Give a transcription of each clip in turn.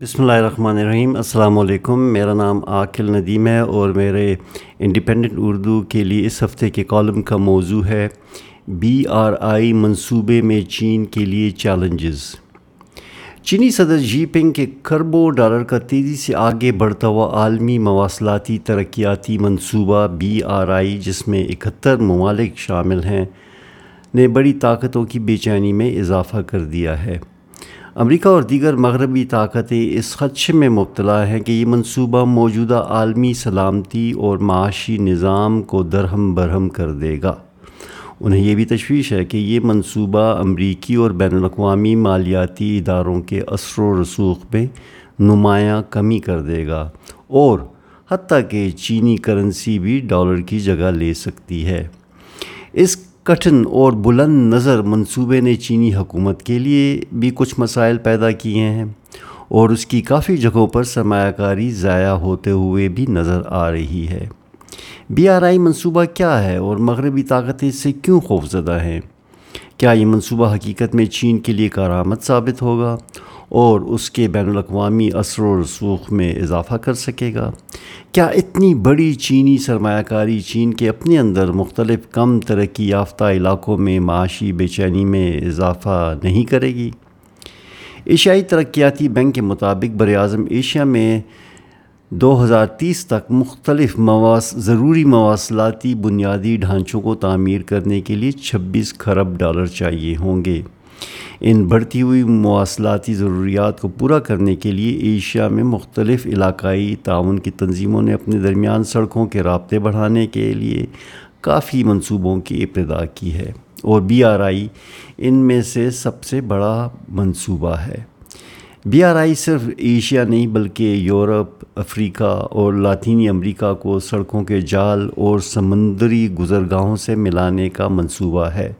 بسم اللہ الرحمن الرحیم السلام علیکم میرا نام عاقل ندیم ہے اور میرے انڈیپینڈنٹ اردو کے لیے اس ہفتے کے کالم کا موضوع ہے بی آر آئی منصوبے میں چین کے لیے چیلنجز چینی صدر جی پنگ کے کربوں ڈالر کا تیزی سے آگے بڑھتا ہوا عالمی مواصلاتی ترقیاتی منصوبہ بی آر آئی جس میں اکہتر ممالک شامل ہیں نے بڑی طاقتوں کی بے چینی میں اضافہ کر دیا ہے امریکہ اور دیگر مغربی طاقتیں اس خدشے میں مبتلا ہیں کہ یہ منصوبہ موجودہ عالمی سلامتی اور معاشی نظام کو درہم برہم کر دے گا۔ انہیں یہ بھی تشویش ہے کہ یہ منصوبہ امریکی اور بین الاقوامی مالیاتی اداروں کے اثر و رسوخ میں نمایاں کمی کر دے گا اور حتیٰ کہ چینی کرنسی بھی ڈالر کی جگہ لے سکتی ہے۔ اس کٹھن اور بلند نظر منصوبے نے چینی حکومت کے لیے بھی کچھ مسائل پیدا کیے ہیں اور اس کی کافی جگہوں پر سرمایہ کاری ضائع ہوتے ہوئے بھی نظر آ رہی ہے۔ بی آر آئی منصوبہ کیا ہے اور مغربی طاقتیں اس سے کیوں خوفزدہ ہیں؟ کیا یہ منصوبہ حقیقت میں چین کے لیے کارآمد ثابت ہوگا؟ اور اس کے بین الاقوامی اثر و رسوخ میں اضافہ کر سکے گا۔ کیا اتنی بڑی چینی سرمایہ کاری چین کے اپنے اندر مختلف کم ترقی یافتہ علاقوں میں معاشی بے چینی میں اضافہ نہیں کرے گی؟ ایشیائی ترقیاتی بینک کے مطابق بر اعظم ایشیا میں دو ہزار تیس تک مختلف مواس، ضروری مواصلاتی بنیادی ڈھانچوں کو تعمیر کرنے کے لیے چھبیس کھرب ڈالر چاہیے ہوں گے۔ ان بڑھتی ہوئی مواصلاتی ضروریات کو پورا کرنے کے لیے ایشیا میں مختلف علاقائی تعاون کی تنظیموں نے اپنے درمیان سڑکوں کے رابطے بڑھانے کے لیے کافی منصوبوں کی ابتدا کی ہے اور بی آر آئی ان میں سے سب سے بڑا منصوبہ ہے۔ بی آر آئی صرف ایشیا نہیں بلکہ یورپ، افریقہ اور لاطینی امریکہ کو سڑکوں کے جال اور سمندری گزرگاہوں سے ملانے کا منصوبہ ہے۔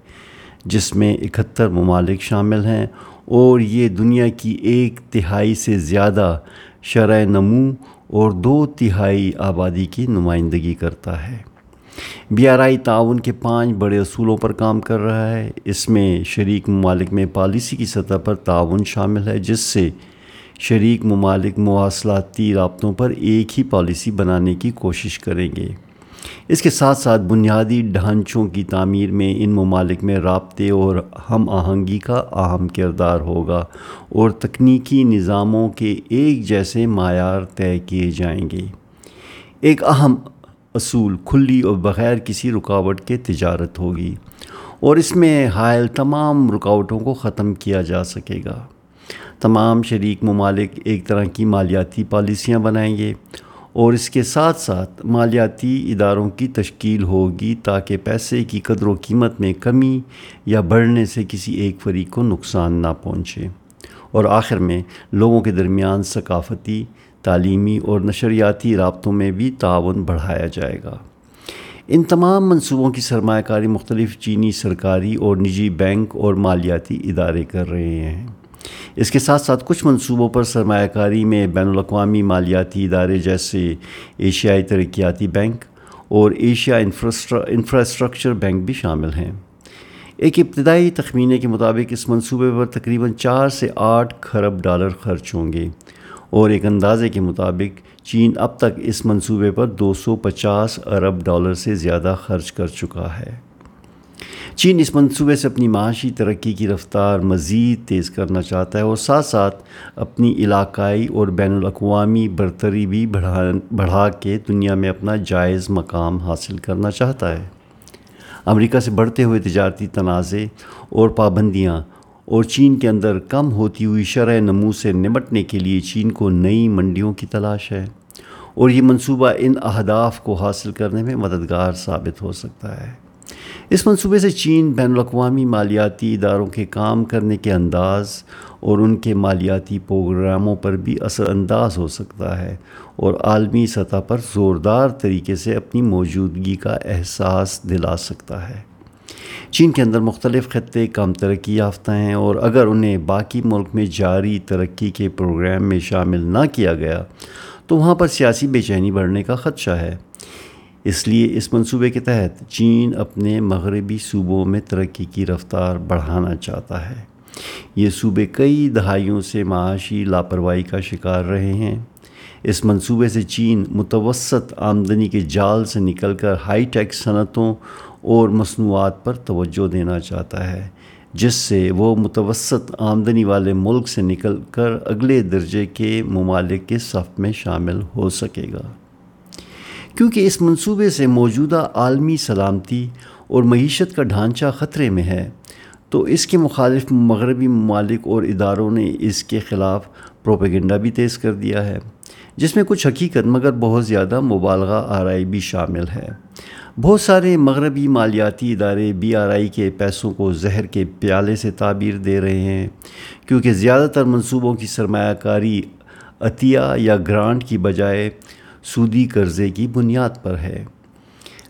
جس میں اکہتر ممالک شامل ہیں اور یہ دنیا کی ایک تہائی سے زیادہ شرح نمو اور دو تہائی آبادی کی نمائندگی کرتا ہے۔ بی آر آئی تعاون کے پانچ بڑے اصولوں پر کام کر رہا ہے۔ اس میں شریک ممالک میں پالیسی کی سطح پر تعاون شامل ہے، جس سے شریک ممالک مواصلاتی رابطوں پر ایک ہی پالیسی بنانے کی کوشش کریں گے۔ اس کے ساتھ ساتھ بنیادی ڈھانچوں کی تعمیر میں ان ممالک میں رابطے اور ہم آہنگی کا اہم کردار ہوگا اور تکنیکی نظاموں کے ایک جیسے معیار طے کیے جائیں گے۔ ایک اہم اصول کھلی اور بغیر کسی رکاوٹ کے تجارت ہوگی اور اس میں حائل تمام رکاوٹوں کو ختم کیا جا سکے گا۔ تمام شریک ممالک ایک طرح کی مالیاتی پالیسیاں بنائیں گے اور اس کے ساتھ ساتھ مالیاتی اداروں کی تشکیل ہوگی تاکہ پیسے کی قدر و قیمت میں کمی یا بڑھنے سے کسی ایک فریق کو نقصان نہ پہنچے۔ اور آخر میں، لوگوں کے درمیان ثقافتی، تعلیمی اور نشریاتی رابطوں میں بھی تعاون بڑھایا جائے گا۔ ان تمام منصوبوں کی سرمایہ کاری مختلف چینی سرکاری اور نجی بینک اور مالیاتی ادارے کر رہے ہیں۔ اس کے ساتھ ساتھ کچھ منصوبوں پر سرمایہ کاری میں بین الاقوامی مالیاتی ادارے جیسے ایشیائی ترقیاتی بینک اور ایشیا انفراسٹرکچر بینک بھی شامل ہیں۔ ایک ابتدائی تخمینے کے مطابق اس منصوبے پر تقریباً چار سے آٹھ کھرب ڈالر خرچ ہوں گے اور ایک اندازے کے مطابق چین اب تک اس منصوبے پر دو سو پچاس ارب ڈالر سے زیادہ خرچ کر چکا ہے۔ چین اس منصوبے سے اپنی معاشی ترقی کی رفتار مزید تیز کرنا چاہتا ہے اور ساتھ ساتھ اپنی علاقائی اور بین الاقوامی برتری بھی بڑھا بڑھا کے دنیا میں اپنا جائز مقام حاصل کرنا چاہتا ہے۔ امریکہ سے بڑھتے ہوئے تجارتی تنازع اور پابندیاں اور چین کے اندر کم ہوتی ہوئی شرح نمو سے نمٹنے کے لیے چین کو نئی منڈیوں کی تلاش ہے اور یہ منصوبہ ان اہداف کو حاصل کرنے میں مددگار ثابت ہو سکتا ہے۔ اس منصوبے سے چین بین الاقوامی مالیاتی اداروں کے کام کرنے کے انداز اور ان کے مالیاتی پروگراموں پر بھی اثر انداز ہو سکتا ہے اور عالمی سطح پر زوردار طریقے سے اپنی موجودگی کا احساس دلا سکتا ہے۔ چین کے اندر مختلف خطے، کم ترقی یافتہ ہیں اور اگر انہیں باقی ملک میں جاری ترقی کے پروگرام میں شامل نہ کیا گیا تو وہاں پر سیاسی بے چینی بڑھنے کا خدشہ ہے۔ اس لیے اس منصوبے کے تحت چین اپنے مغربی صوبوں میں ترقی کی رفتار بڑھانا چاہتا ہے۔ یہ صوبے کئی دہائیوں سے معاشی لاپرواہی کا شکار رہے ہیں۔ اس منصوبے سے چین متوسط آمدنی کے جال سے نکل کر ہائی ٹیک صنعتوں اور مصنوعات پر توجہ دینا چاہتا ہے، جس سے وہ متوسط آمدنی والے ملک سے نکل کر اگلے درجے کے ممالک کے صف میں شامل ہو سکے گا۔ کیونکہ اس منصوبے سے موجودہ عالمی سلامتی اور معیشت کا ڈھانچہ خطرے میں ہے، تو اس کے مخالف مغربی ممالک اور اداروں نے اس کے خلاف پروپیگنڈا بھی تیز کر دیا ہے، جس میں کچھ حقیقت مگر بہت زیادہ مبالغہ آرائی بھی شامل ہے۔ بہت سارے مغربی مالیاتی ادارے بی آر آئی کے پیسوں کو زہر کے پیالے سے تعبیر دے رہے ہیں، کیونکہ زیادہ تر منصوبوں کی سرمایہ کاری عطیہ یا گرانٹ کی بجائے سودی قرضے کی بنیاد پر ہے۔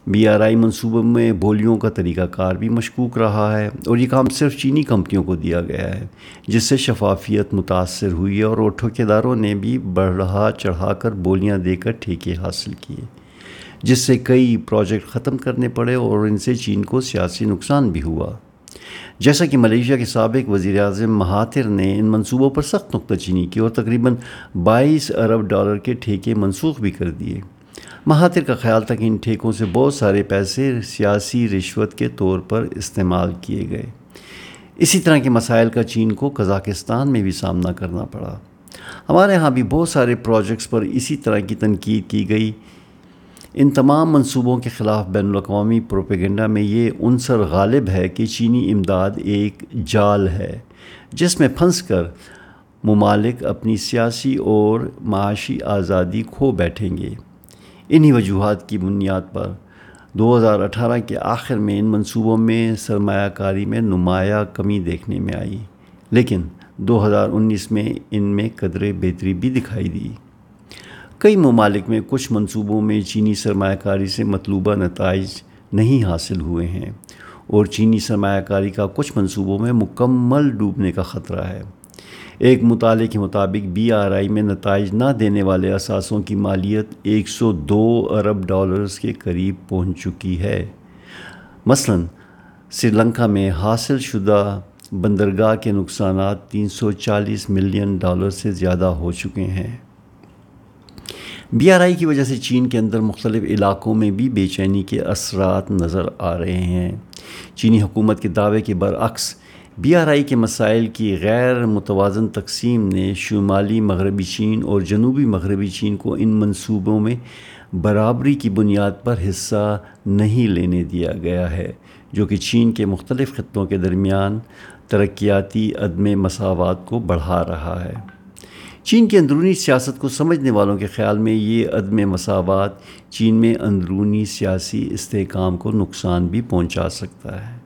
بی آر آئی منصوبوں میں بولیوں کا طریقہ کار بھی مشکوک رہا ہے اور یہ کام صرف چینی کمپنیوں کو دیا گیا ہے، جس سے شفافیت متاثر ہوئی اور وہ ٹھوکیداروں نے بھی بڑھا چڑھا کر بولیاں دے کر ٹھیکے حاصل کیے، جس سے کئی پروجیکٹ ختم کرنے پڑے اور ان سے چین کو سیاسی نقصان بھی ہوا۔ جیسا کہ ملیشیا کے سابق وزیر اعظم مہاتر نے ان منصوبوں پر سخت نقطہ چینی کی اور تقریباً بائیس ارب ڈالر کے ٹھیکے منسوخ بھی کر دیے۔ مہاتر کا خیال تھا کہ ان ٹھیکوں سے بہت سارے پیسے سیاسی رشوت کے طور پر استعمال کیے گئے۔ اسی طرح کے مسائل کا چین کو قزاقستان میں بھی سامنا کرنا پڑا۔ ہمارے ہاں بھی بہت سارے پروجیکٹس پر اسی طرح کی تنقید کی گئی۔ ان تمام منصوبوں کے خلاف بین الاقوامی پروپیگنڈا میں یہ عنصر غالب ہے کہ چینی امداد ایک جال ہے، جس میں پھنس کر ممالک اپنی سیاسی اور معاشی آزادی کھو بیٹھیں گے۔ انہی وجوہات کی بنیاد پر دو ہزار اٹھارہ کے آخر میں ان منصوبوں میں سرمایہ کاری میں نمایاں کمی دیکھنے میں آئی، لیکن دو ہزار انیس میں ان میں قدرے بہتری بھی دکھائی دی۔ کئی ممالک میں کچھ منصوبوں میں چینی سرمایہ کاری سے مطلوبہ نتائج نہیں حاصل ہوئے ہیں اور چینی سرمایہ کاری کا کچھ منصوبوں میں مکمل ڈوبنے کا خطرہ ہے۔ ایک مطالعے کے مطابق، بی آر آئی میں نتائج نہ دینے والے اثاثوں کی مالیت ایک سو دو ارب ڈالرز کے قریب پہنچ چکی ہے۔ مثلا، سری لنکا میں حاصل شدہ بندرگاہ کے نقصانات تین سو چالیس ملین ڈالر سے زیادہ ہو چکے ہیں۔ بی آر آئی کی وجہ سے چین کے اندر مختلف علاقوں میں بھی بے چینی کے اثرات نظر آ رہے ہیں۔ چینی حکومت کے دعوے کے برعکس، بی آر آئی کے مسائل کی غیر متوازن تقسیم نے شمالی مغربی چین اور جنوبی مغربی چین کو ان منصوبوں میں برابری کی بنیاد پر حصہ نہیں لینے دیا گیا ہے، جو کہ چین کے مختلف خطوں کے درمیان ترقیاتی عدم مساوات کو بڑھا رہا ہے۔ چین کی اندرونی سیاست کو سمجھنے والوں کے خیال میں یہ عدم مساوات چین میں اندرونی سیاسی استحکام کو نقصان بھی پہنچا سکتا ہے۔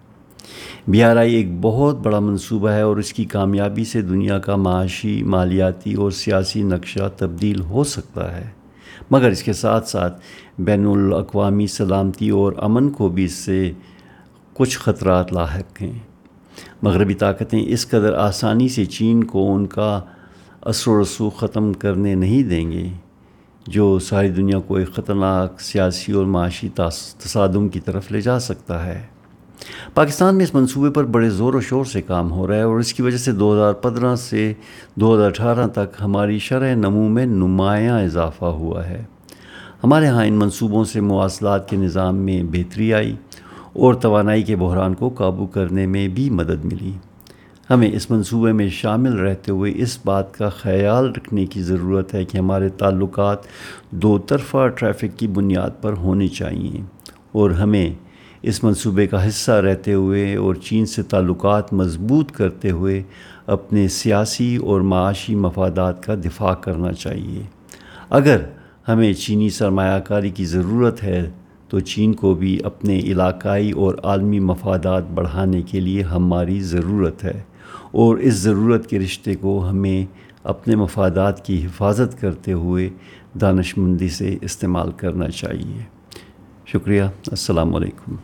بی آر آئی ایک بہت بڑا منصوبہ ہے اور اس کی کامیابی سے دنیا کا معاشی، مالیاتی اور سیاسی نقشہ تبدیل ہو سکتا ہے۔ مگر اس کے ساتھ ساتھ بین الاقوامی سلامتی اور امن کو بھی اس سے کچھ خطرات لاحق ہیں۔ مغربی طاقتیں اس قدر آسانی سے چین کو ان کا اثر و رسوخ ختم کرنے نہیں دیں گے، جو ساری دنیا کو ایک خطرناک سیاسی اور معاشی تصادم کی طرف لے جا سکتا ہے۔ پاکستان میں اس منصوبے پر بڑے زور و شور سے کام ہو رہا ہے اور اس کی وجہ سے دو ہزار پندرہ سے دو ہزار اٹھارہ تک ہماری شرح نمو میں نمایاں اضافہ ہوا ہے۔ ہمارے ہاں ان منصوبوں سے مواصلات کے نظام میں بہتری آئی اور توانائی کے بحران کو قابو کرنے میں بھی مدد ملی۔ ہمیں اس منصوبے میں شامل رہتے ہوئے اس بات کا خیال رکھنے کی ضرورت ہے کہ ہمارے تعلقات دو طرفہ ٹریفک کی بنیاد پر ہونے چاہئیں اور ہمیں اس منصوبے کا حصہ رہتے ہوئے اور چین سے تعلقات مضبوط کرتے ہوئے اپنے سیاسی اور معاشی مفادات کا دفاع کرنا چاہیے اگر ہمیں چینی سرمایہ کاری کی ضرورت ہے، تو چین کو بھی اپنے علاقائی اور عالمی مفادات بڑھانے کے لیے ہماری ضرورت ہے۔ اور اس ضرورت کے رشتے کو ہمیں اپنے مفادات کی حفاظت کرتے ہوئے دانش مندی سے استعمال کرنا چاہیے۔ شکریہ۔ السلام علیکم۔